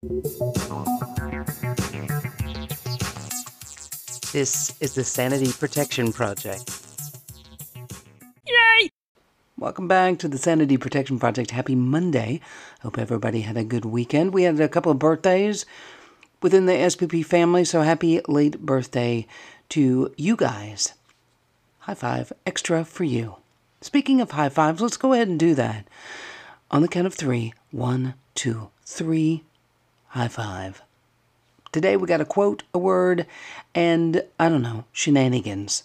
This is the Sanity Protection Project. Yay! Welcome back to the Sanity Protection Project. Happy Monday. Hope everybody had a good weekend. We had a couple of birthdays within the SPP family, so happy late birthday to you guys. High five extra for you. Speaking of high fives, let's go ahead and do that. On the count of three one, two, three. High five. Today we got a quote, a word, and I don't know, shenanigans.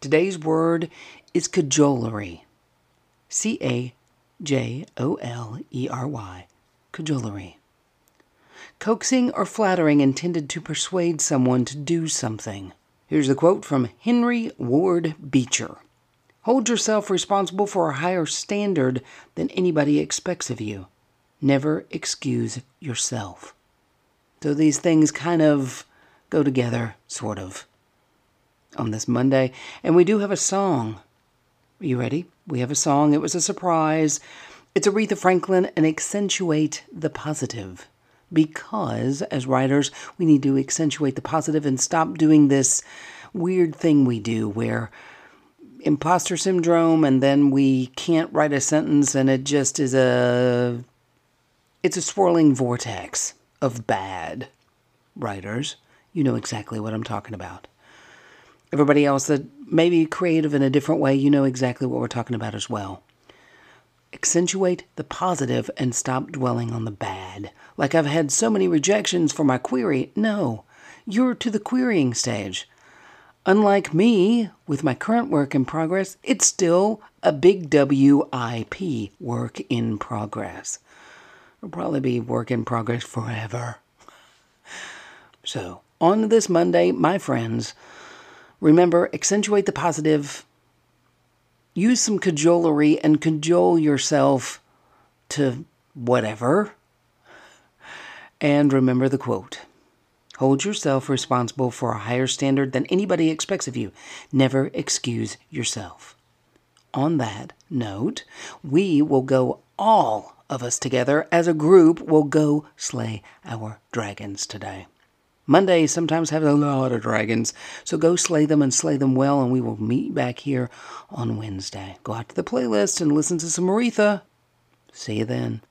Today's word is cajolery. C A J O L E R Y. Cajolery. Coaxing or flattering intended to persuade someone to do something. Here's a quote from Henry Ward Beecher Hold yourself responsible for a higher standard than anybody expects of you. Never excuse yourself. So these things kind of go together, sort of, on this Monday. And we do have a song. Are you ready? We have a song. It was a surprise. It's Aretha Franklin and Accentuate the Positive. Because, as writers, we need to accentuate the positive and stop doing this weird thing we do where imposter syndrome and then we can't write a sentence and it just is a it's a swirling vortex of bad writers. You know exactly what I'm talking about. Everybody else that may be creative in a different way, you know exactly what we're talking about as well. Accentuate the positive and stop dwelling on the bad. Like I've had so many rejections for my query. No, you're to the querying stage. Unlike me, with my current work in progress, it's still a big WIP, work in progress. It'll probably be work in progress forever. So, on this Monday, my friends, remember accentuate the positive, use some cajolery, and cajole yourself to whatever. And remember the quote Hold yourself responsible for a higher standard than anybody expects of you. Never excuse yourself. On that note, we will go all of us together as a group will go slay our dragons today. Monday sometimes have a lot of dragons, so go slay them and slay them well, and we will meet back here on Wednesday. Go out to the playlist and listen to some Aretha. See you then.